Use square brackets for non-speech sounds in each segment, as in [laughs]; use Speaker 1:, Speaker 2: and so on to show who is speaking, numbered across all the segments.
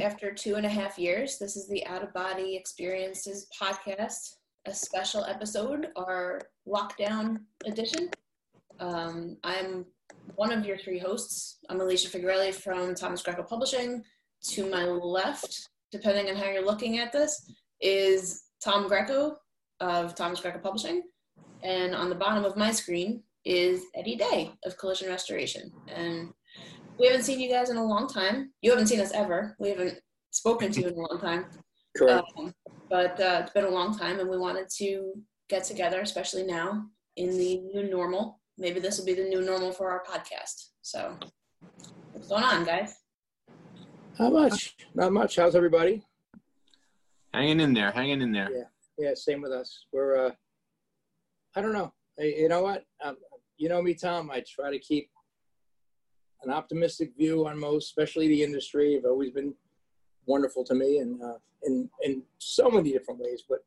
Speaker 1: after two and a half years. This is the Out of Body Experiences podcast, a special episode, our lockdown edition. Um, I'm one of your three hosts. I'm Alicia Figurelli from Thomas Greco Publishing. To my left, depending on how you're looking at this, is Tom Greco of Thomas Greco Publishing. And on the bottom of my screen is Eddie Day of Collision Restoration. And we haven't seen you guys in a long time. You haven't seen us ever. We haven't spoken to you in a long time.
Speaker 2: Correct.
Speaker 1: Um, but uh, it's been a long time, and we wanted to get together, especially now in the new normal. Maybe this will be the new normal for our podcast. So, what's going on, guys?
Speaker 2: How much. Not much. How's everybody?
Speaker 3: Hanging in there, hanging in there.
Speaker 2: Yeah. Yeah, same with us. We're, uh, I don't know. Hey, You know what? Um, you know me, Tom. I try to keep an optimistic view on most, especially the industry. Have always been wonderful to me, and uh, in in so many different ways. But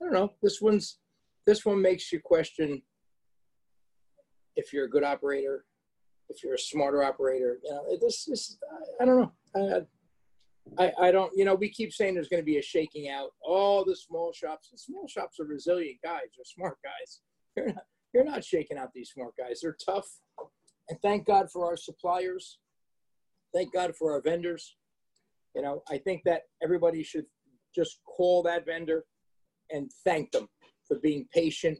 Speaker 2: I don't know. This one's this one makes you question if you're a good operator, if you're a smarter operator. You know, this is I, I don't know. I, I, I don't, you know, we keep saying there's going to be a shaking out. All the small shops, the small shops are resilient guys, they're smart guys. You're not, you're not shaking out these smart guys. They're tough. And thank God for our suppliers. Thank God for our vendors. You know, I think that everybody should just call that vendor and thank them for being patient.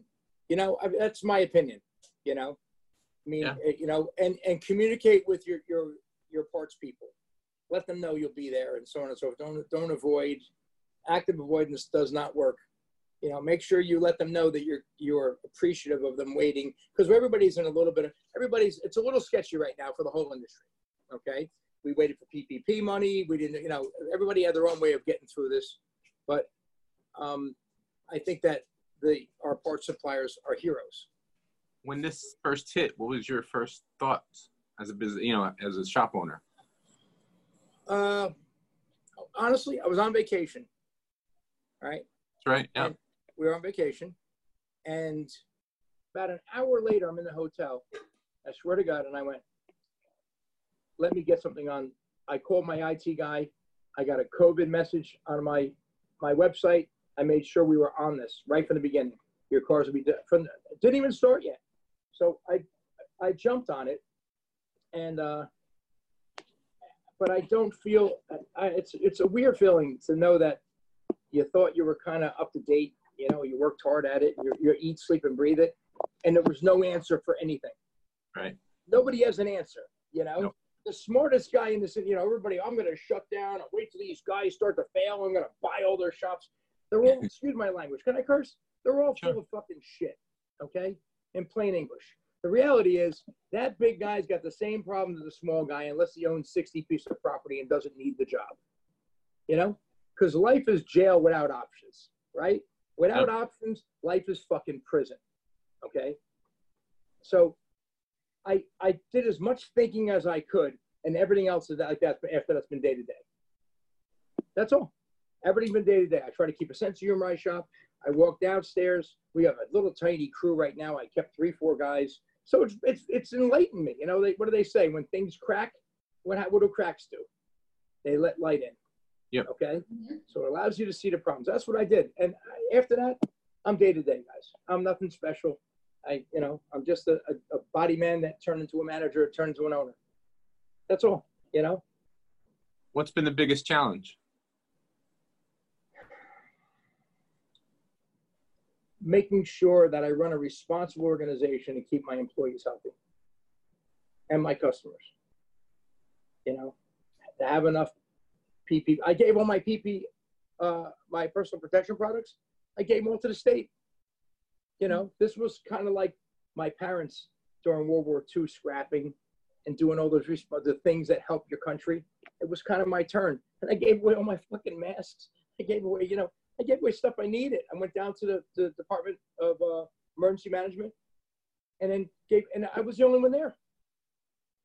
Speaker 2: You know, I, that's my opinion. You know, I mean,
Speaker 3: Yeah.
Speaker 2: eh, you know, and and communicate with your your your parts people. Let them know you'll be there, and so on and so forth. Don't don't avoid. Active avoidance does not work. You know, make sure you let them know that you're you're appreciative of them waiting because everybody's in a little bit of everybody's. It's a little sketchy right now for the whole industry. Okay, we waited for PPP money. We didn't. You know, everybody had their own way of getting through this, but um, I think that the our parts suppliers are heroes.
Speaker 3: When this first hit, what was your first thoughts as a business, you know, as a shop owner?
Speaker 2: Uh, honestly, I was on vacation. right?
Speaker 3: That's right. Yeah.
Speaker 2: And we were on vacation, and about an hour later, I'm in the hotel. I swear to God, and I went, "Let me get something on." I called my IT guy. I got a COVID message on my my website. I made sure we were on this right from the beginning. Your cars will be from didn't even start yet, so I I jumped on it, and uh, but I don't feel I, it's it's a weird feeling to know that you thought you were kind of up to date. You know, you worked hard at it. You you eat, sleep, and breathe it, and there was no answer for anything.
Speaker 3: Right.
Speaker 2: Nobody has an answer. You know,
Speaker 3: Nope.
Speaker 2: the smartest guy in this, you know, everybody. I'm going to shut down. I'll wait till these guys start to fail. I'm going to buy all their shops. They're all. [laughs] excuse my language. Can I curse? They're all
Speaker 3: Sure.
Speaker 2: full of fucking shit. Okay, in plain English. The reality is that big guy's got the same problem as the small guy unless he owns 60 pieces of property and doesn't need the job. You know? Because life is jail without options, right? Without options, life is fucking prison. Okay? So I I did as much thinking as I could, and everything else is like that after that's been day to day. That's all. Everything's been day to day. I try to keep a sense of humor in my shop. I walk downstairs. We have a little tiny crew right now. I kept three, four guys. So it's it's it's enlightened me. You know, they, what do they say? When things crack, what what do cracks do? They let light in.
Speaker 3: Yep.
Speaker 2: Okay. Mm-hmm. So it allows you to see the problems. That's what I did. And after that, I'm day to day, guys. I'm nothing special. I, you know, I'm just a, a, a body man that turned into a manager, turned into an owner. That's all. You know,
Speaker 3: What's been the biggest challenge?
Speaker 2: making sure that I run a responsible organization and keep my employees healthy and my customers. You know, to have enough PP. I gave all my PP, uh, my personal protection products. I gave them all to the state. You know, this was kind of like my parents during World War II scrapping and doing all those the things that help your country. It was kind of my turn, and I gave away all my fucking masks. I gave away, you know, I gave away stuff I needed. I went down to the, the Department of uh, Emergency Management, and then gave, and I was the only one there.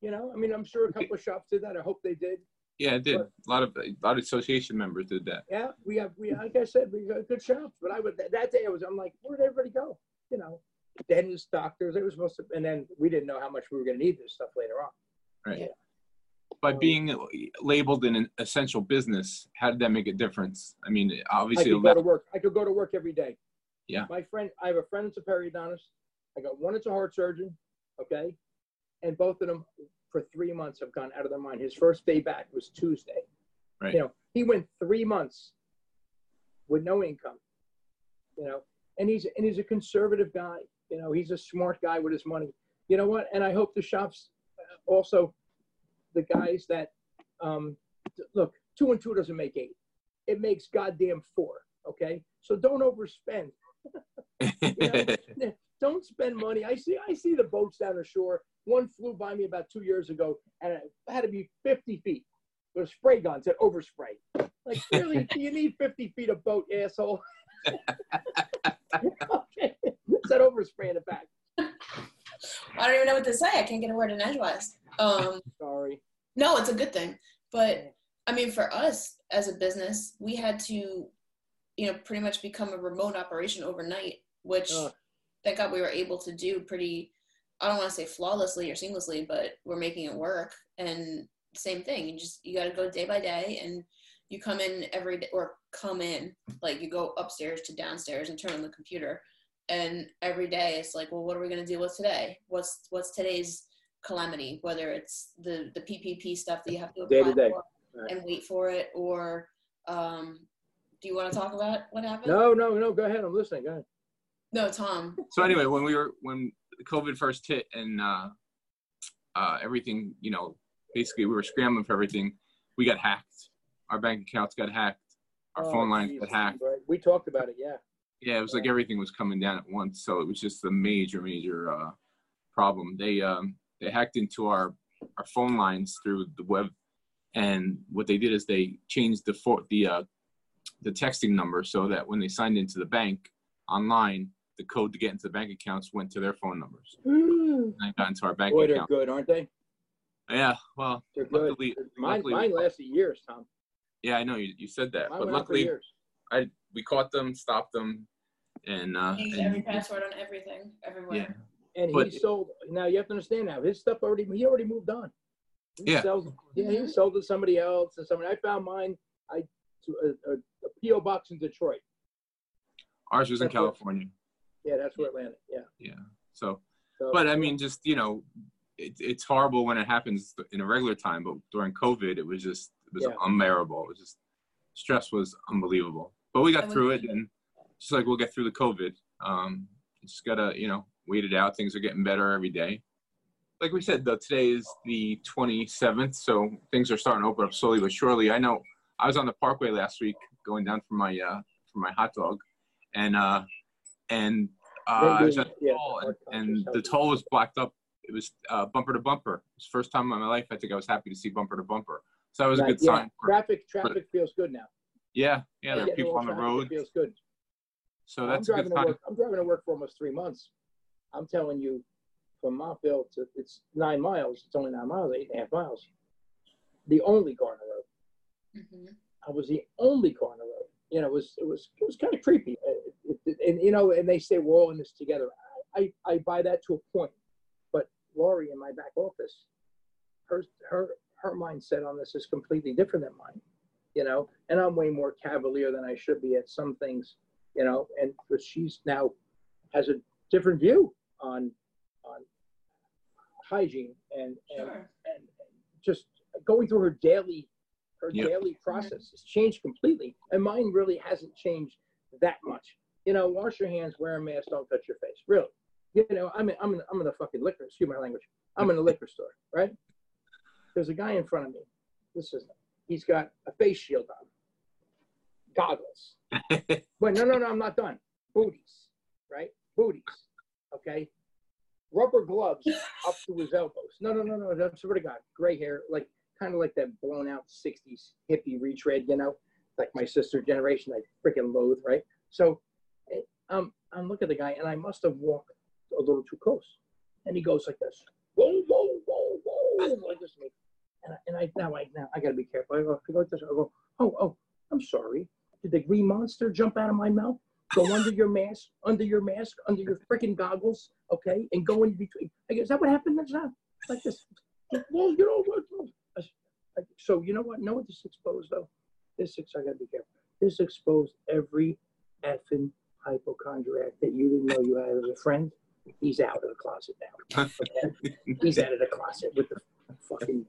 Speaker 2: You know, I mean, I'm sure a couple of shops did that. I hope they did.
Speaker 3: Yeah, it did.
Speaker 2: But-
Speaker 3: A lot of a lot of association members did that.
Speaker 2: Yeah, we have, we like I said, we got good shops. But I would that, day I was, I'm like, where'd everybody go? You know, dentists, doctors. It was supposed to, and then we didn't know how much we were going to need this stuff later on.
Speaker 3: Right.
Speaker 2: Yeah.
Speaker 3: by being labeled an essential business, how did that make a difference? I mean, obviously, I
Speaker 2: could go to work. I could go to work every day.
Speaker 3: Yeah.
Speaker 2: My friend, I have a friend that's a periodontist. I got one that's a heart surgeon. Okay. And both of them for three months have gone out of their mind. His first day back was Tuesday.
Speaker 3: Right.
Speaker 2: You know, he went three months with no income. You know, and he's and he's a conservative guy. You know, he's a smart guy with his money. You know what? And I hope the shops uh, also the guys that um, look two and two doesn't make eight. It makes goddamn four. Okay, so don't overspend. [laughs] Know, [laughs] don't spend money. I see I see the boats down the shore. One flew by me about two years ago, and it had to be 50 feet. With a spray gun said overspray. Like [laughs] really, do you need 50 feet of boat, asshole? [laughs] okay, said overspray in the back.
Speaker 1: I don't even know what to say. I can't get a word in edgewise. Um, [laughs]
Speaker 2: Sorry.
Speaker 1: no, it's a good thing. But I mean, for us as a business, we had to, you know, pretty much become a remote operation overnight, which
Speaker 2: Ugh.
Speaker 1: thank God we were able to do pretty, I don't want to say flawlessly or seamlessly, but we're making it work. And same thing, you just, you got to go day by day and you come in every day or come in, like you go upstairs to downstairs and turn on the computer. And every day it's like, well, what are we going to deal with today? What's, what's today's calamity, whether it's the, the PPP stuff that you have to
Speaker 2: Day
Speaker 1: apply
Speaker 2: to day.
Speaker 1: for
Speaker 2: Right.
Speaker 1: and wait for it or um, do you want to talk about what happened?
Speaker 2: No, no, no. Go ahead. I'm listening. Go ahead.
Speaker 1: No, Tom.
Speaker 3: so anyway, when we were when COVID first hit and uh, uh, everything, you know, basically we were scrambling for everything. We got hacked. Our bank accounts got hacked. Our
Speaker 2: Oh,
Speaker 3: phone lines
Speaker 2: Jesus,
Speaker 3: got hacked.
Speaker 2: right. We talked about it. Yeah.
Speaker 3: Yeah, it was like everything was coming down at once. So it was just a major, major uh, problem. They um, they hacked into our our phone lines through the web, and what they did is they changed the for, the uh, the texting number so that when they signed into the bank online, the code to get into the bank accounts went to their phone numbers and then got into our bank
Speaker 2: Boy, they're good, aren't they?
Speaker 3: Yeah, well,
Speaker 2: They're good.
Speaker 3: luckily,
Speaker 2: Mine,
Speaker 3: luckily,
Speaker 2: mine lasted years, Tom.
Speaker 3: yeah, I know you, you said that,
Speaker 2: Mine
Speaker 3: but
Speaker 2: went on for
Speaker 3: luckily. I we caught them, stopped them, and uh, and-
Speaker 1: every password on everything, everywhere.
Speaker 3: yeah,
Speaker 2: And
Speaker 3: But-
Speaker 2: he sold. Now you have to understand now. His stuff already. He already moved on. He
Speaker 3: Yeah.
Speaker 2: Sells, yeah. He
Speaker 1: Mhm.
Speaker 2: sold to somebody else and somebody. I found mine. I to a, a, a PO box in Detroit.
Speaker 3: ours was in
Speaker 2: That's what-
Speaker 3: California.
Speaker 2: Yeah, that's where it landed. Yeah.
Speaker 3: Yeah, so.
Speaker 2: So,
Speaker 3: But I mean, just you know, it, it's horrible when it happens in a regular time, but during COVID, it was just it was
Speaker 2: Yeah.
Speaker 3: unbearable. It was just stress was unbelievable. But we got
Speaker 1: And we-
Speaker 3: through it, and just like we'll get through the COVID, um, just gotta you know wait it out. Things are getting better every day. Like we said, though, today is the 27th, so things are starting to open up slowly but surely. I know I was on the Parkway last week going down for my uh, for my hot dog, and uh, and uh, I was at
Speaker 2: Yeah,
Speaker 3: toll, and, and the toll was blocked up. It was uh, bumper to bumper. It was the first time in my life I think I was happy to see bumper to bumper. So that was a
Speaker 2: Right,
Speaker 3: good
Speaker 2: yeah.
Speaker 3: sign. For,
Speaker 2: Traffic, traffic feels good now.
Speaker 3: yeah, yeah, there are people on the road,
Speaker 2: It feels good.
Speaker 3: so
Speaker 2: I'm
Speaker 3: that's a
Speaker 2: driving
Speaker 3: good
Speaker 2: to
Speaker 3: sign.
Speaker 2: work. I'm driving to work for almost three months. I'm telling you, from Montville to it's nine miles. It's only nine miles, eight and a half miles. The only car on the road.
Speaker 1: Mhm.
Speaker 2: I was the only car on the road. You know, it was it was it was kind of creepy. Uh, it- it- and you know, and they say we're all in this together. I, I I buy that to a point, but Laurie in my back office, her her her mindset on this is completely different than mine. You know, and I'm way more cavalier than I should be at some things. You know, and but she's now has a different view on on hygiene and and
Speaker 1: Sure.
Speaker 2: and just going through her daily her
Speaker 3: Yep.
Speaker 2: daily process has changed completely and mine really hasn't changed that much you know wash your hands wear a mask don't touch your face really you know i'm in, i'm in, I'm in a fucking liquor excuse my language i'm in a liquor [laughs] store right there's a guy in front of me this is he's got a face shield on goggles [laughs] Wait, no, no, no, I'm not done. Booties, right? Booties, okay? Rubber gloves up to his elbows. No, no, no, no, that's what I got. Gray hair, like kind of like that blown out 60s hippie retread, you know, like my sister generation, I freaking loathe, right? So um, I'm looking at the guy and I must have walked a little too close. And he goes like this, whoa, whoa, whoa, whoa, like this. And I, and I now I now I gotta be careful. I go, I go like this. I go, oh, oh, I'm sorry. Did the green monster jump out of my mouth? Go under your mask, under your mask, under your freaking goggles, okay, and go in between. I is that what happened? That's not like this. Well, you know what? So you know what? Know what this exposed though? This ex- I gotta be careful. This exposed every effing hypochondriac that you didn't know you had as a friend. He's out of the closet now. Okay? [laughs] He's out of the closet with the fucking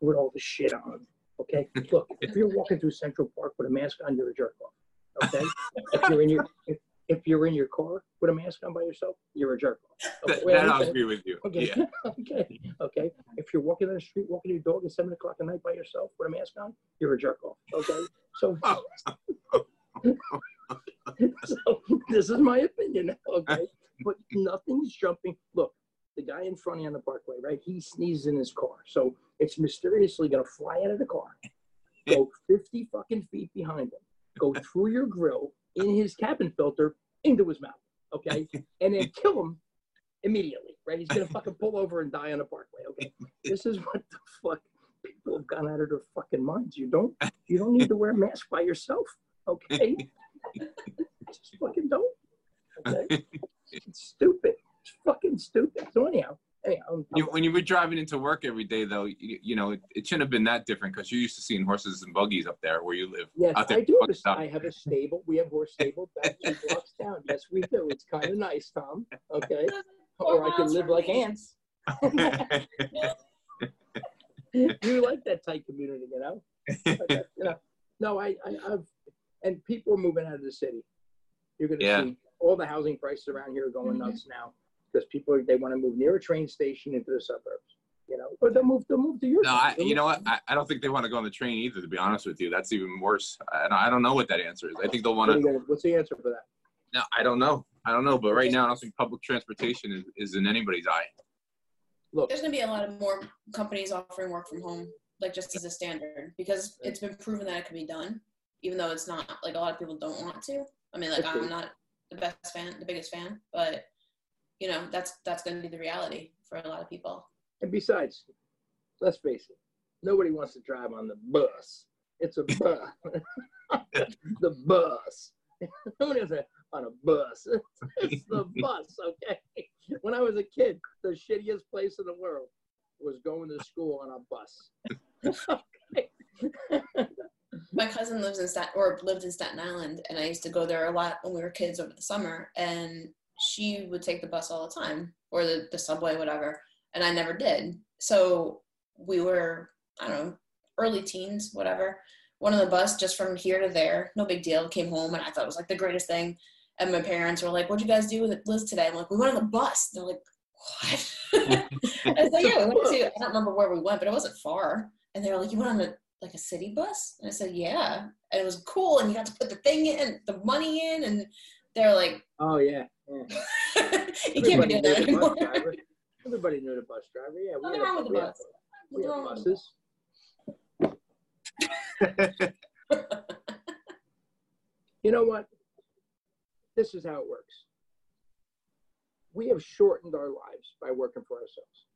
Speaker 2: with all the shit on him. Okay? Look, if you're walking through Central Park with a mask on, you're a jerk off. Okay? If you're in your if, if you're in your car with a mask on by yourself, you're a jerk off. Okay,
Speaker 3: That, that I'll agree with you.
Speaker 2: Okay.
Speaker 3: Yeah. [laughs]
Speaker 2: okay. Okay. If you're walking on the street, walking your dog at seven o'clock at night by yourself with a mask on, you're a jerk off. Okay. So, [laughs] [laughs] so this is my opinion. Okay. But nothing's jumping. Look, the guy in front of you on the parkway, right? He sneezes in his car. So it's mysteriously gonna fly out of the car, go 50 fucking feet behind him, go through your grill in his cabin filter into his mouth. Okay. And then [laughs] kill him immediately, right? He's gonna fucking pull over and die on a parkway. Okay, this is what the fuck people have gone out of their fucking minds. You don't, you don't need to wear a mask by yourself. Okay, [laughs] just fucking don't. Okay, it's [laughs] stupid. It's fucking stupid. So anyhow, anyhow, I'm-
Speaker 3: You, when you were driving into work every day, though, you, you know, it, it shouldn't have been that different because you're used to seeing horses and buggies up there where you live.
Speaker 2: Yes,
Speaker 3: out there
Speaker 2: I do. Have
Speaker 3: fucked
Speaker 2: a. I have a stable. We have horse stable back two blocks down. Yes, we do. It's kind of nice, Tom. Okay, or I can live like ants. [laughs] you like that tight community, you know? Okay, you know, no, I, I, I've, and people are moving out of the city. You're gonna
Speaker 3: Yeah.
Speaker 2: see all the housing prices around here are going
Speaker 1: Mhm.
Speaker 2: nuts now because people are, they want to move near a train station into the suburbs. You know, or they'll move, they'll move to your.
Speaker 3: No. I, you know what? I, I don't think they want to go on the train either. To be honest with you, that's even worse. I, I don't know what that answer is. I think they'll want to.
Speaker 2: what's the answer for that?
Speaker 3: No, I don't know. I don't know. But right now, I don't think public transportation is, is in anybody's eye.
Speaker 2: Look,
Speaker 1: There's gonna be a lot of more companies offering work from home, like just as a standard, because it's been proven that it can be done, even though it's not like a lot of people don't want to. I mean, like I'm not the best fan, the biggest fan, but you know that's that's gonna be the reality for a lot of people.
Speaker 2: and besides, let's face it, nobody wants to drive on the bus. It's a bus. [laughs] the bus. [laughs] Who is it on a bus? [laughs] It's the bus, okay? When I was a kid, the shittiest place in the world was going to school on a bus. okay.
Speaker 1: My cousin lives in Staten or lived in Staten Island, and I used to go there a lot when we were kids over the summer. And she would take the bus all the time, or the, the subway, whatever. And I never did. So we were, I don't know, early teens, whatever. One on the bus just from here to there, no big deal. Came home, and I thought it was like the greatest thing. And my parents were like, "What'd you guys do with Liz today?" I'm like, "We went on the bus." They're like, "What?" [laughs] I was like, "Yeah, we went to. I don't remember where we went, but it wasn't far." And they were like, "You went on a like a city bus?" And I said, "Yeah." And it was cool, and you got to put the thing in, the money in, and they're like,
Speaker 2: Oh, yeah. Yeah. Mm. [laughs]
Speaker 1: "You can't be doing that anymore."
Speaker 2: Everybody knew the bus driver. Yeah, we
Speaker 1: Nothing
Speaker 2: had,
Speaker 1: wrong with the
Speaker 2: we had-
Speaker 1: bus.
Speaker 2: we had
Speaker 1: with the
Speaker 2: buses. [laughs] You know what? This is how it works. We have shortened our lives by working for ourselves.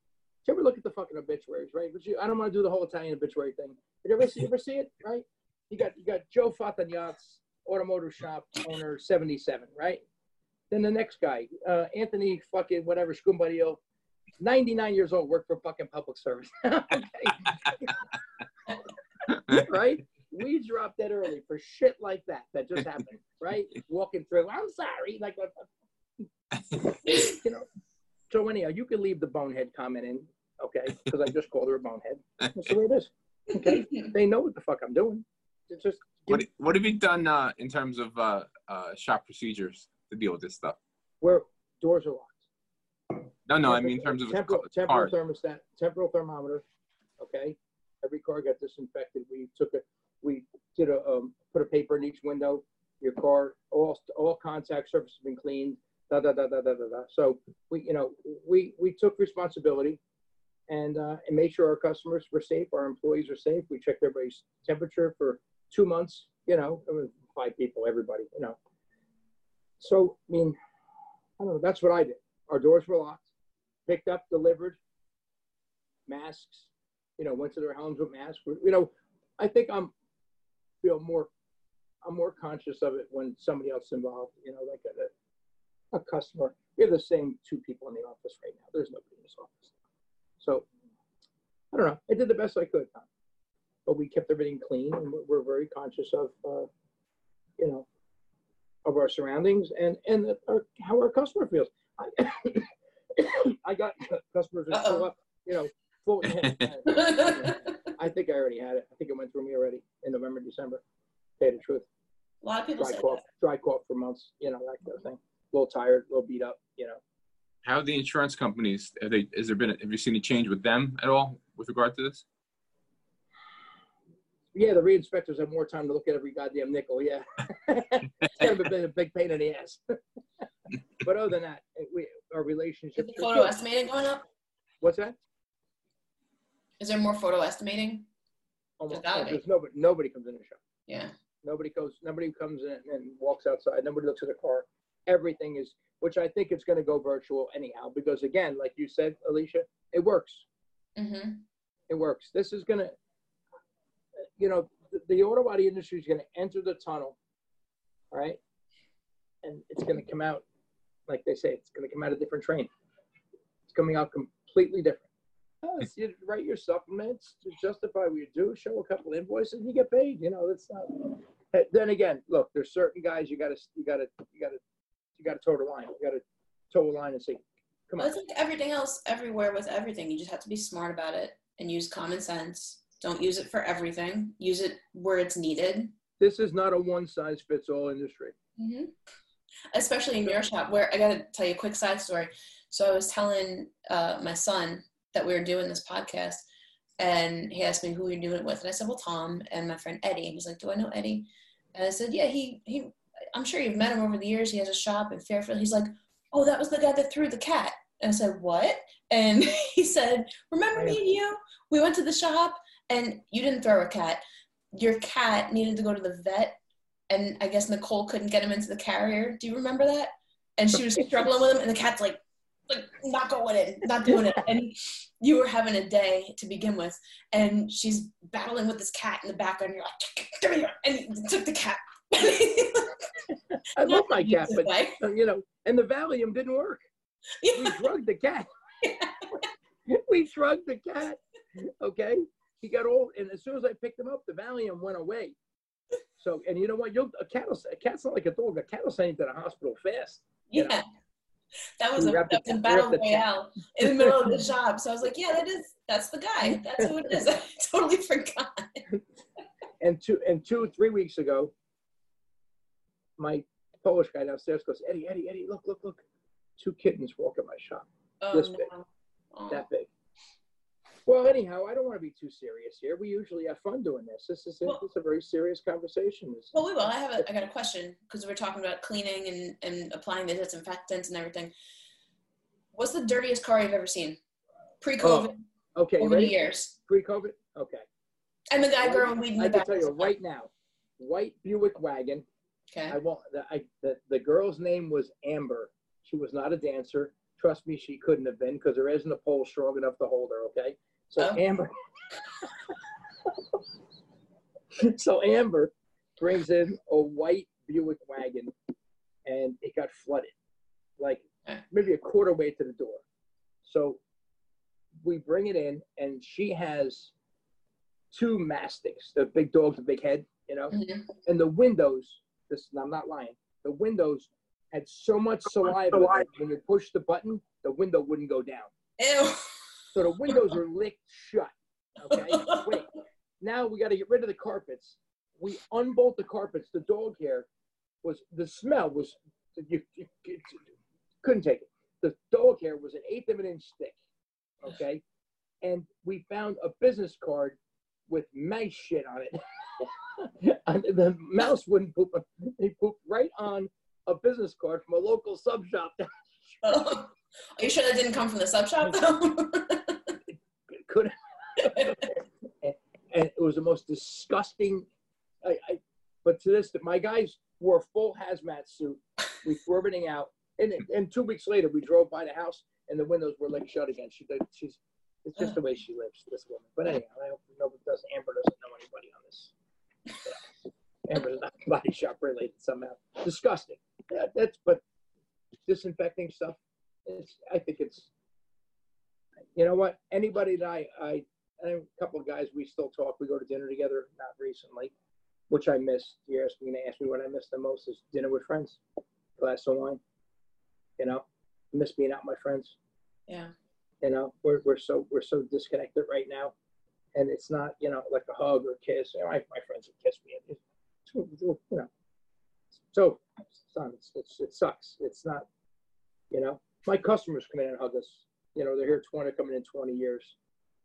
Speaker 2: Did you ever look at the fucking obituaries, right? But you, I don't want to do the whole Italian obituary thing. Did you ever see, ever see it, right? You got you got Joe Fatagnazzi, automotive shop owner, 77, right? Then the next guy, uh, Anthony fucking whatever, Scumbadio, 99 years old, worked for fucking public service. [laughs] [laughs] right? We dropped dead early for shit like that that just happened, right? Walking through, I'm sorry, like [laughs] you know. So anyhow, you can leave the bonehead comment in, okay? Because I just called her a bonehead. That's the way it is. Okay, they know what the fuck I'm doing. It's just
Speaker 3: What, what have you done uh, in terms of uh, uh, shop procedures to deal with this stuff?
Speaker 2: where doors are locked.
Speaker 3: No, no, I mean in terms of
Speaker 2: temporal, temporal thermostat, temporal thermometer. Okay, every car got disinfected. We took a, we did a, um, put a paper in each window. Your car, all all contact surfaces have been cleaned. Da da da da da da da. So we, you know, we we took responsibility, and uh, and made sure our customers were safe, our employees are safe. We checked everybody's temperature for two months. You know, five people, everybody. You know. So I mean, I don't know. That's what I did. Our doors were locked picked up, delivered, masks, you know, went to their homes with masks. You know, I think I'm feel more, I'm more conscious of it when somebody else involved, you know, like a, a customer. We have the same two people in the office right now. There's nobody in this office. So I don't know. I did the best I could. But we kept everything clean and we're, we're very conscious of, uh, you know, of our surroundings and, and our, how our customer feels. I, [coughs] I got customers that show up, you know, full. [laughs] I think I already had it. I think it went through me already in November, December. Tell you the truth.
Speaker 1: A lot of people
Speaker 2: Dry
Speaker 1: say
Speaker 2: cough,
Speaker 1: that.
Speaker 2: dry cough for months, you know, that kind of thing. A little tired, a little beat up, you know.
Speaker 3: How the insurance companies? Have they? Has there been? Have you seen a change with them at all with regard to this?
Speaker 2: Yeah, the re-inspectors have more time to look at every goddamn nickel. Yeah, [laughs] it's kind of been a big pain in the ass. [laughs] but other than that, it- we our
Speaker 1: Is
Speaker 2: relationship.
Speaker 1: the photo estimating going up?
Speaker 2: What's that?
Speaker 1: Is there more photo estimating?
Speaker 2: Almost.
Speaker 1: gotta
Speaker 2: no,
Speaker 1: be.
Speaker 2: There's nobody. Nobody comes in the shop.
Speaker 1: Yeah.
Speaker 2: Nobody goes. Nobody comes in and walks outside. Nobody looks at the car. Everything is, which I think is going to go virtual anyhow. Because again, like you said, Alicia, it works.
Speaker 1: Mm-hmm.
Speaker 2: It works. This is going to, you know, the, the auto body industry is going to enter the tunnel, right? and it's going to come out, like they say, it's going to come out a different train. It's coming out completely different. Oh, you write your supplements to justify what you do, show a couple invoices, you get paid. You know, that's not. Eh, Then again, look, there's certain guys you got to, you got to, you got to, you got to toe the line. You got to toe the line and say, come on.
Speaker 1: it's like everything else, everywhere with everything. You just have to be smart about it and use common sense. Don't use it for everything. Use it where it's needed.
Speaker 2: This is not a one size fits all industry.
Speaker 1: Mm-hmm. Especially in your shop, where I got to tell you a quick side story. So I was telling uh, my son that we were doing this podcast, and he asked me who we are doing it with, and I said, "Well, Tom and my friend Eddie." And He's like, "Do I know Eddie?" And I said, "Yeah, he he. I'm sure you've met him over the years. He has a shop in Fairfield." He's like, "Oh, that was the guy that threw the cat." And I said, "What?" And [laughs] he said, "Remember me and you? We went to the shop, and you didn't throw a cat. Your cat needed to go to the vet." and I guess Nicole couldn't get him into the carrier. Do you remember that? And she was [laughs] struggling with him, and the cat's like, like not going in, not doing it. And you were having a day to begin with, and she's battling with this cat in the background. And you're like, come here, and he took the cat.
Speaker 2: I love my cat, but
Speaker 1: Way.
Speaker 2: uh, you know, and the Valium didn't work. We drugged the cat. [laughs] we drugged the cat. Okay, he got all, and as soon as I picked him up, the Valium went away. So, and you know what? You'll, a cat, a cat's not like a dog. A cat will send you to the hospital fast. You know.
Speaker 1: Yeah. That was a,
Speaker 2: We wrapped
Speaker 1: that was a battle
Speaker 2: wrapped the cat.
Speaker 1: royale in the middle of the [laughs] shop. So I was like, yeah, that is that's the guy. [laughs] That's who it is. [laughs] I totally forgot.
Speaker 2: And two, and two, three weeks ago, my Polish guy downstairs goes, Eddie, Eddie, Eddie, look, look, look, two kittens walk in my shop.
Speaker 1: Oh
Speaker 2: This big.
Speaker 1: Oh.
Speaker 2: that big. Well, anyhow, I don't want to be too serious here. We usually have fun doing this. This is a,
Speaker 1: Well-
Speaker 2: this is a very serious conversation.
Speaker 1: Well, we will. I have a, I got a question because we're talking about cleaning and, and applying the disinfectants and everything. What's the dirtiest car you've ever seen? Pre-COVID, oh,
Speaker 2: okay,
Speaker 1: over the years.
Speaker 2: Pre-COVID. Okay,
Speaker 1: And the guy growing weed in the
Speaker 2: I can tell you right now, white Buick wagon.
Speaker 1: Okay.
Speaker 2: I want the, I, the the girl's name was Amber. She was not a dancer. Trust me, she couldn't have been because there isn't a pole strong enough to hold her. Okay, so
Speaker 1: Oh.
Speaker 2: Amber. [laughs] so Amber brings in a white Buick wagon, and it got flooded, like maybe a quarter way to the door. So we bring it in, and she has two mastiffs, the big dogs, the big head, you know
Speaker 1: Mhm.
Speaker 2: and the windows this i'm not lying the windows had so much saliva that when you push the button the window wouldn't go down
Speaker 1: Ew. [laughs]
Speaker 2: so the windows are licked shut okay? Wait now we got to get rid of the carpets. We unbolt the carpets. The dog hair was the smell was you, you, you couldn't take it. The dog hair was an eighth of an inch thick okay? And we found a business card with mouse shit on it. [laughs] And the mouse wouldn't poop he pooped right on a business card from a local sub shop [laughs]
Speaker 1: Are you sure that didn't come from the sub shop though? [laughs]
Speaker 2: could and it was the most disgusting. I, I but to this, my guys wore a full hazmat suit. We threw everything out, and and two weeks later, we drove by the house, and the windows were like shut again. She she's it's just the way she lives, this woman. But anyhow, I hope nobody does. Amber doesn't know anybody on this. Amber's not body shop related somehow. Disgusting. Yeah, that's but disinfecting stuff. It's I think it's you know what? Anybody that I, I and a couple of guys we still talk. We go to dinner together. Not recently, which I miss. You're asking me to ask me what I miss the most is dinner with friends, glass of wine. You know, I miss being out with my friends.
Speaker 1: Yeah.
Speaker 2: You know, we're we're so we're so disconnected right now, and it's not you know like a hug or a kiss. You know, my my friends would kiss me. It's, you know, so not- it's, it's it sucks. It's not. You know, my customers come in and hug us. You know, they're here twenty, coming in twenty years.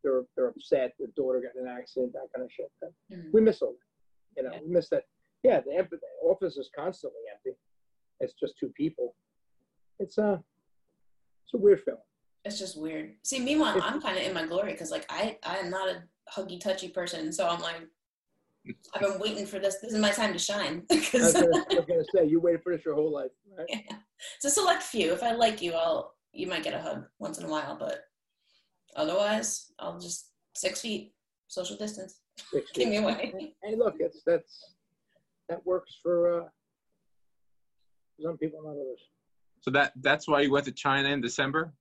Speaker 2: They're they're upset. Their daughter got in an accident. That kind of shit.
Speaker 1: Mhm.
Speaker 2: We miss all that. You know,
Speaker 1: Yeah.
Speaker 2: we miss that. Yeah, the, empty, the office is constantly empty. It's just two people. It's a, it's a weird feeling.
Speaker 1: It's just weird. See, meanwhile,
Speaker 2: It's-
Speaker 1: I'm kind of in my glory because, like, I I am not a huggy touchy person, so I'm like, I've been waiting for this. This is my time to shine.
Speaker 2: I was, gonna, I was gonna say you waited for this your whole life, right? Yeah.
Speaker 1: it's a select few. If I like you, I'll you might get a hug once in a while, but otherwise, I'll just six feet, social distance.
Speaker 2: Six [laughs]
Speaker 1: Keep me away.
Speaker 2: Hey, look, it's that's that works for uh, some people, not others.
Speaker 3: So that that's why you went to China in December.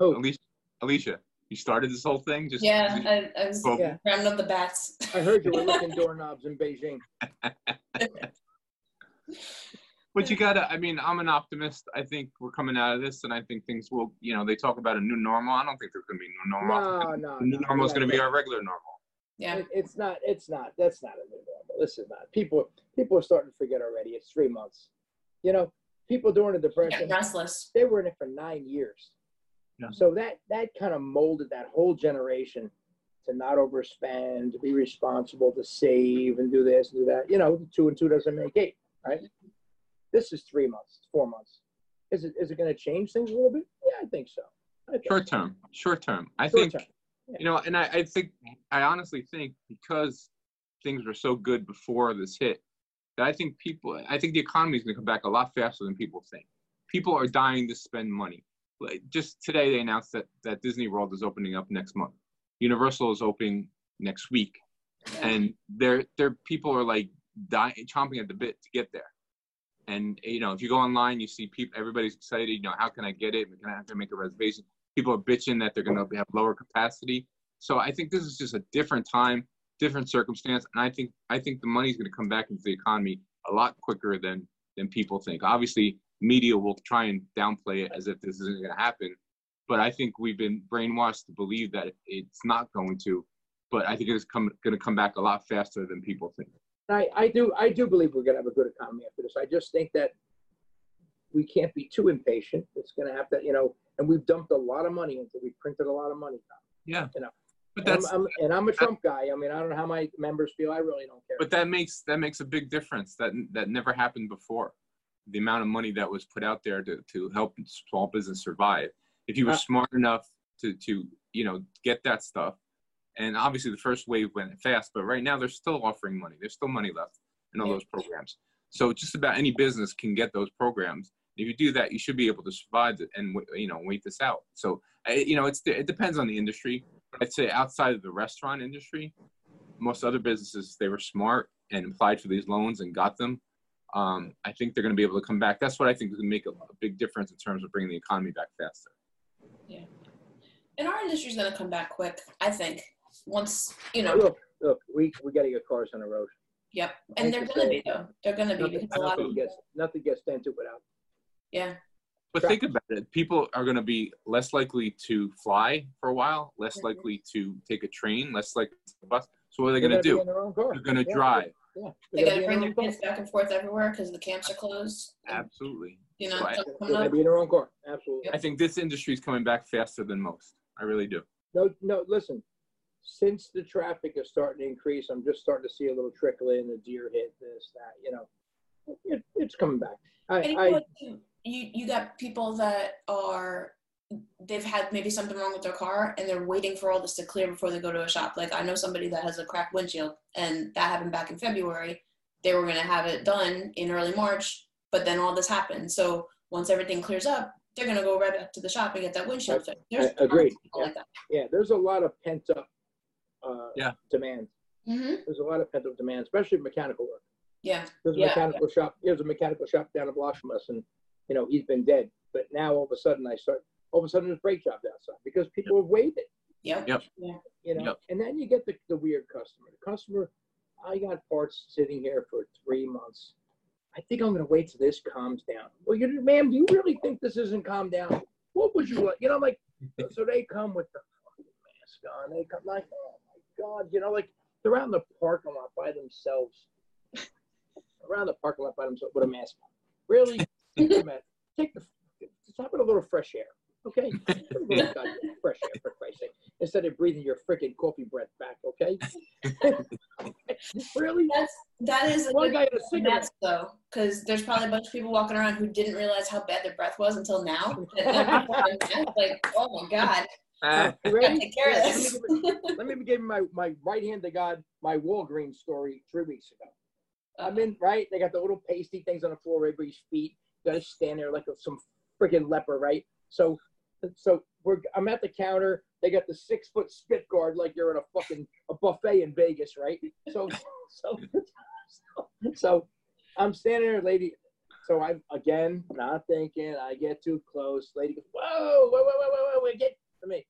Speaker 2: Oh,
Speaker 3: Alicia, Alicia, you started this whole thing just
Speaker 1: Yeah, I, I was
Speaker 3: Well,
Speaker 2: Yeah.
Speaker 1: rounding up the bats.
Speaker 2: I heard you were [laughs] licking doorknobs in Beijing. [laughs]
Speaker 3: But you gotta. I mean, I'm an optimist. I think we're coming out of this, and I think things will. You know, they talk about a new normal. I don't think there's gonna be a new normal.
Speaker 2: No, no,
Speaker 3: the new
Speaker 2: no.
Speaker 3: normal is
Speaker 2: yeah,
Speaker 3: gonna be
Speaker 2: yeah.
Speaker 3: our regular normal.
Speaker 1: Yeah,
Speaker 2: It, it's not. It's not. That's not a new normal. This is not. People. People are starting to forget already. It's three months. You know, people during the depression.
Speaker 1: getting restless.
Speaker 2: they were in it for nine years.
Speaker 3: Yeah.
Speaker 2: So that that kind of molded that whole generation to not overspend, to be responsible, to save and do this and do that. You know, two and two doesn't make eight, right? This is three months, four months. Is it is it going to change things a little bit? Yeah, I think so. I think
Speaker 3: Short term, short term. I
Speaker 2: Short
Speaker 3: think
Speaker 2: term.
Speaker 3: you know, and I, I think I honestly think because things were so good before this hit, that I think people, I think the economy is going to come back a lot faster than people think. People are dying to spend money. Like just today, they announced that that Disney World is opening up next month. Universal is opening next week, and their their people are like dying, chomping at the bit to get there. And you know, if you go online, you see people, everybody's excited. You know, how can I get it? Can I have to make a reservation? People are bitching that they're going to have lower capacity. So I think this is just a different time, different circumstance, and I think I think the money's going to come back into the economy a lot quicker than than people think. Obviously, media will try and downplay it as if this isn't going to happen, but I think we've been brainwashed to believe that it's not going to. But I think it's come, going to come back a lot faster than people think.
Speaker 2: I, I do I do believe we're going to have a good economy after this. I just think that we can't be too impatient. It's going to have to, you know, and we've dumped a lot of money into. We printed a lot of money.
Speaker 3: Yeah,
Speaker 2: You know,
Speaker 3: but
Speaker 2: And
Speaker 3: that's
Speaker 2: I'm, I'm, and I'm a Trump guy. I mean, I don't know how my members feel. I really don't care.
Speaker 3: but that makes that makes a big difference. That that never happened before. The amount of money that was put out there to to help small business survive. If you were
Speaker 2: Uh,
Speaker 3: smart enough to to you know get that stuff, and obviously the first wave went fast, but right now they're still offering money. There's still money left in all those programs. So just about any business can get those programs. If you do that, you should be able to survive and you know wait this out. So you know it's it depends on the industry. But I'd say outside of the restaurant industry, most other businesses they were smart and applied for these loans and got them. Um, I think they're going to be able to come back. That's what I think is going to make a, a big difference in terms of bringing the economy back faster.
Speaker 1: Yeah, and our industry is gonna come back quick. I think once you know.
Speaker 2: look, look, we we got to get cars on the road.
Speaker 1: Yep, and they're gonna be though. They're gonna be
Speaker 2: Nothing,
Speaker 1: because a lot of
Speaker 2: gets nothing gets done to without.
Speaker 1: yeah.
Speaker 3: But
Speaker 2: Right.
Speaker 3: think about it. People are going to be less likely to fly for a while, less
Speaker 1: Mhm.
Speaker 3: likely to take a train, less likely to bus. So what are they
Speaker 2: They're
Speaker 3: going to do?
Speaker 2: in their own car.
Speaker 3: They're going to
Speaker 2: Yeah,
Speaker 3: drive.
Speaker 2: Yeah,
Speaker 1: They
Speaker 2: they're
Speaker 1: gotta
Speaker 2: gonna
Speaker 1: bring their
Speaker 2: in their
Speaker 1: kids back and forth everywhere because the camps are closed.
Speaker 3: Absolutely.
Speaker 1: You know,
Speaker 3: So I-
Speaker 1: coming
Speaker 2: They're
Speaker 1: up.
Speaker 2: be in their own car. Absolutely.
Speaker 3: I think this industry is coming back faster than most. I really do.
Speaker 2: No, no. Listen, since the traffic is starting to increase, I'm just starting to see a little trickle in. The deer hit this, that. You know, it, it's coming back. I,
Speaker 1: And you,
Speaker 2: I,
Speaker 1: you you got people that are they've had maybe something wrong with their car and they're waiting for all this to clear before they go to a shop. Like I know somebody that has a cracked windshield and that happened back in February. They were gonna have it done in early March, but then all this happened. So once everything clears up, they're gonna go right back to the shop and get that windshield fixed.
Speaker 2: Agreed.
Speaker 1: of like that.
Speaker 2: yeah, there's a lot of pent up uh,
Speaker 3: Yeah.
Speaker 2: demand.
Speaker 1: hmm
Speaker 2: There's a lot of pent up demand, especially mechanical work.
Speaker 1: Yeah.
Speaker 2: There's a
Speaker 1: Yeah,
Speaker 2: mechanical shop. There's a mechanical shop down the block from us, and you know he's been dead. But now all of a sudden, I start. All of a sudden, there's brake jobs outside because people have waited.
Speaker 1: Yep.
Speaker 3: Yep.
Speaker 1: Yeah.
Speaker 2: You know,
Speaker 3: Yep.
Speaker 2: and then you get the, the weird customer. The customer, I got parts sitting here for three months. I think I'm gonna wait till this calms down. Well, you, ma'am, do you really think this isn't calmed down? What would you like? You know, like, so they come with the mask on. They come like, oh my god, you know, like they're out in the parking lot by themselves. [laughs] Around the parking lot by themselves with a mask on. Really? [laughs] Take the. Take the. Just have a little fresh air, okay? Little fresh air for Christ's sake, instead of breathing your freaking coffee breath back, okay? [laughs] really?
Speaker 1: That's that is a
Speaker 2: One guy had a cigarette.
Speaker 1: mask though, because there's probably a bunch of people walking around who didn't realize how bad their breath was until now. And then people are mad, like, oh my god,
Speaker 3: Uh, [laughs]
Speaker 2: ready?
Speaker 1: take care of
Speaker 2: Yeah. Let me, give, let me give you my, my right hand to God, my Walgreens story three weeks ago. I'm in, right? They got the little pasty things on the floor right your feet. You gotta stand there like a, some freaking leper, right? So, so we're, I'm at the counter. They got the six foot spit guard like you're in a fucking a buffet in Vegas, right? So, [laughs] so, so, [laughs] so I'm standing there, lady. So I'm again not thinking. I get too close. Lady goes, "Whoa, whoa, whoa, whoa, whoa, whoa, get to me."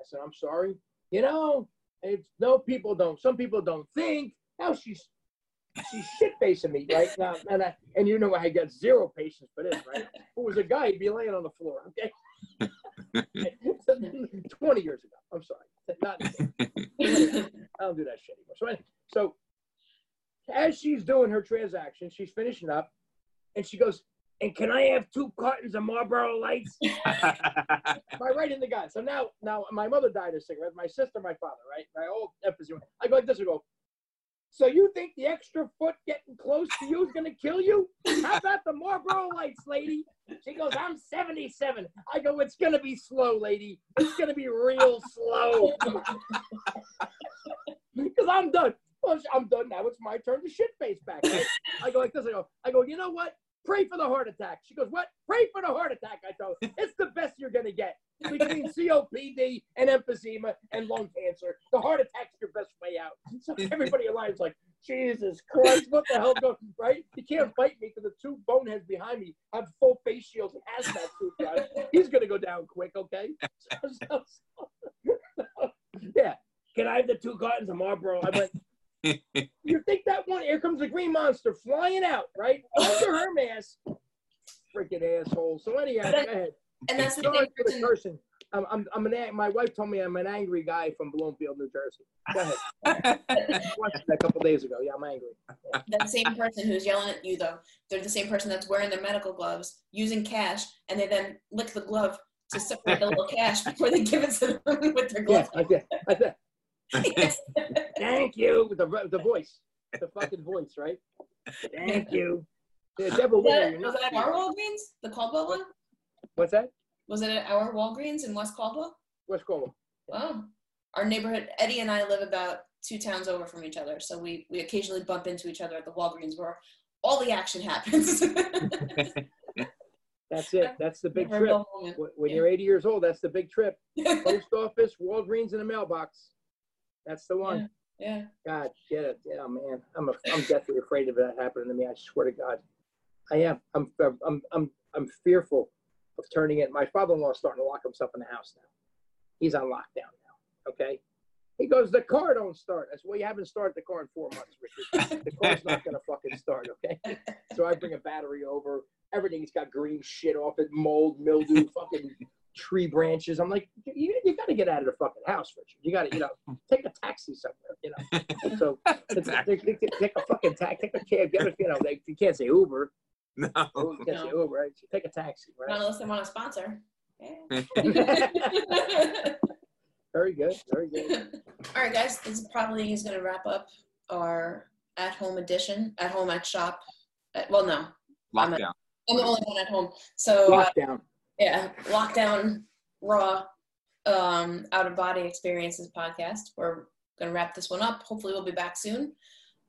Speaker 2: I said, "I'm sorry. You know, it's no people don't. Some people don't think. Now she's she's shit facing me right now, [laughs] and I and you know I got zero patience for this, right? If it was a guy, he'd be laying on the floor. Okay. [laughs] 20 years ago. I'm sorry. Not, I don't do that shit anymore. So, anyway, so as she's doing her transaction, she's finishing up, and she goes, "And can I have two cartons of Marlboro Lights?" [laughs] my right in the gut. So now, now my mother died of cigarettes. My sister, my father, right? My old emphysema. I go like this. I go. So you think the extra foot getting close to you is gonna kill you? How about the Marlboro Lights, lady? She goes, I'm 77. I go, it's gonna be slow, lady. It's gonna be real slow. [laughs] Because I'm done. Well, I'm done now. It's my turn to shit face back. Right? I go like this. I go, I go, you know what? Pray for the heart attack. She goes, what? Pray for the heart attack. I told her, it's the best you're gonna get. Between [laughs] COPD and emphysema and lung cancer, the heart attack's your best way out. So everybody in line's like, Jesus Christ, what the hell going right? You can't fight me because the two boneheads behind me have full face shields and hazmat suits on. He's gonna go down quick, okay? [laughs] So, so, so, [laughs] yeah. Can I have the two cartons of Marlboro? I went, you think that one? Here comes the green monster flying out, right? [laughs] Under her mask. Freaking asshole. So anyhow, go ahead.
Speaker 1: and that's the
Speaker 2: Sorry
Speaker 1: thing.
Speaker 2: the
Speaker 1: person-.
Speaker 2: I'm, I'm, I'm an, my wife told me I'm an angry guy from Bloomfield, New Jersey. Go ahead. [laughs] I watched that a couple days ago. Yeah, I'm angry.
Speaker 1: that same person who's yelling at you though they're the same person that's wearing their medical gloves using cash and they then lick the glove to separate the little [laughs] cash before they give it to them with their
Speaker 2: Yeah,
Speaker 1: glove
Speaker 2: that. Like that.
Speaker 1: Yes.
Speaker 2: Thank you. The, the voice. The fucking voice, right? Thank you. The devil
Speaker 1: was
Speaker 2: will.
Speaker 1: that,
Speaker 2: You're
Speaker 1: was that at our Walgreens the Caldwell one
Speaker 2: What's that?
Speaker 1: was it at our Walgreens in West Caldwell
Speaker 2: What's called?
Speaker 1: oh our neighborhood Eddie and I live about two towns over from each other so we we occasionally bump into each other at the Walgreens where all the action happens [laughs]
Speaker 2: That's it. That's the big trip.
Speaker 1: Memorable moment.
Speaker 2: Wh- When
Speaker 1: Yeah.
Speaker 2: you're 80 years old, that's the big trip. [laughs] Post office, Walgreens in a mailbox. That's the one.
Speaker 1: yeah
Speaker 2: God, get it. Yeah, man. I'm a, I'm deathly afraid of that happening to me. I swear to God. I am. I'm I'm I'm I'm fearful of turning it. My father-in-law is starting to lock himself in the house now. He's on lockdown now. Okay. He goes, the car don't start. I said, well, you haven't started the car in four months, Richard. The car's not gonna fucking start, okay? So I bring a battery over. Everything's got green shit off it, mold, mildew, fucking tree branches. I'm like, you, you got to get out of the fucking house, Richard. You got to, you know, [laughs] take a taxi somewhere, you know. [laughs] So take, take, take, take a fucking taxi, take a cab, get a, you know, they, you can't say Uber.
Speaker 3: no.
Speaker 2: You can't say Uber, right? So take a taxi,
Speaker 1: not
Speaker 2: right?
Speaker 1: unless they want to sponsor yeah. [laughs]
Speaker 2: very good, very good.
Speaker 1: All right, guys, this is probably is going to wrap up our at home edition, at home at shop. At, well, no,
Speaker 3: Lockdown.
Speaker 1: I'm the only one at home. So, uh,
Speaker 2: Lockdown.
Speaker 1: Yeah, lockdown, raw, um, out of body experiences podcast. We're going to wrap this one up. Hopefully, we'll be back soon.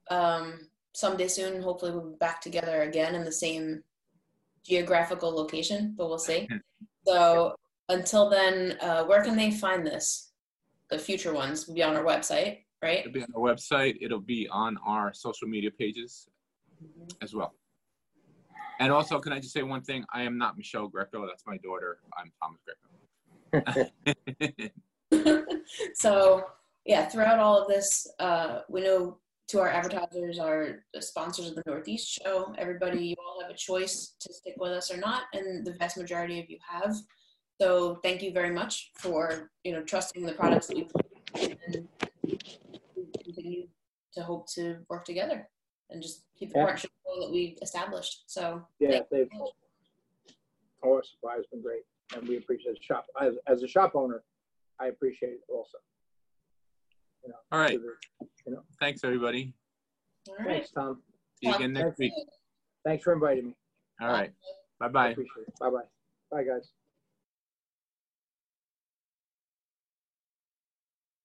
Speaker 1: Um, someday soon, hopefully, we'll be back together again in the same geographical location, but we'll see. [laughs] So, until then, uh, where can they find this? The future ones will be on our website, right?
Speaker 3: It'll be on our website. It'll be on our social media pages as well. And also, can I just say one thing? I am not Michelle Greco. That's my daughter. I'm Thomas Greco. [laughs] [laughs]
Speaker 1: so yeah, throughout all of this, uh, we know to our advertisers, our sponsors of the Northeast show, everybody, you all have a choice to stick with us or not, and the vast majority of you have. So thank you very much for you know trusting the products that we and we continue to hope to work together and just keep the
Speaker 2: Yeah.
Speaker 1: partnership going that we've established. So
Speaker 2: Yeah,
Speaker 1: thank
Speaker 2: they've,
Speaker 1: you.
Speaker 2: our supply has been great, and we appreciate the shop. As, as a shop owner, I appreciate it also.
Speaker 3: All right.
Speaker 2: You know,
Speaker 3: Thanks, everybody.
Speaker 1: all right.
Speaker 2: thanks, Tom.
Speaker 3: See you again next
Speaker 2: Thank
Speaker 3: week.
Speaker 2: Thanks for inviting me.
Speaker 3: All right. Bye-bye.
Speaker 2: appreciate it. Bye-bye. Bye, guys.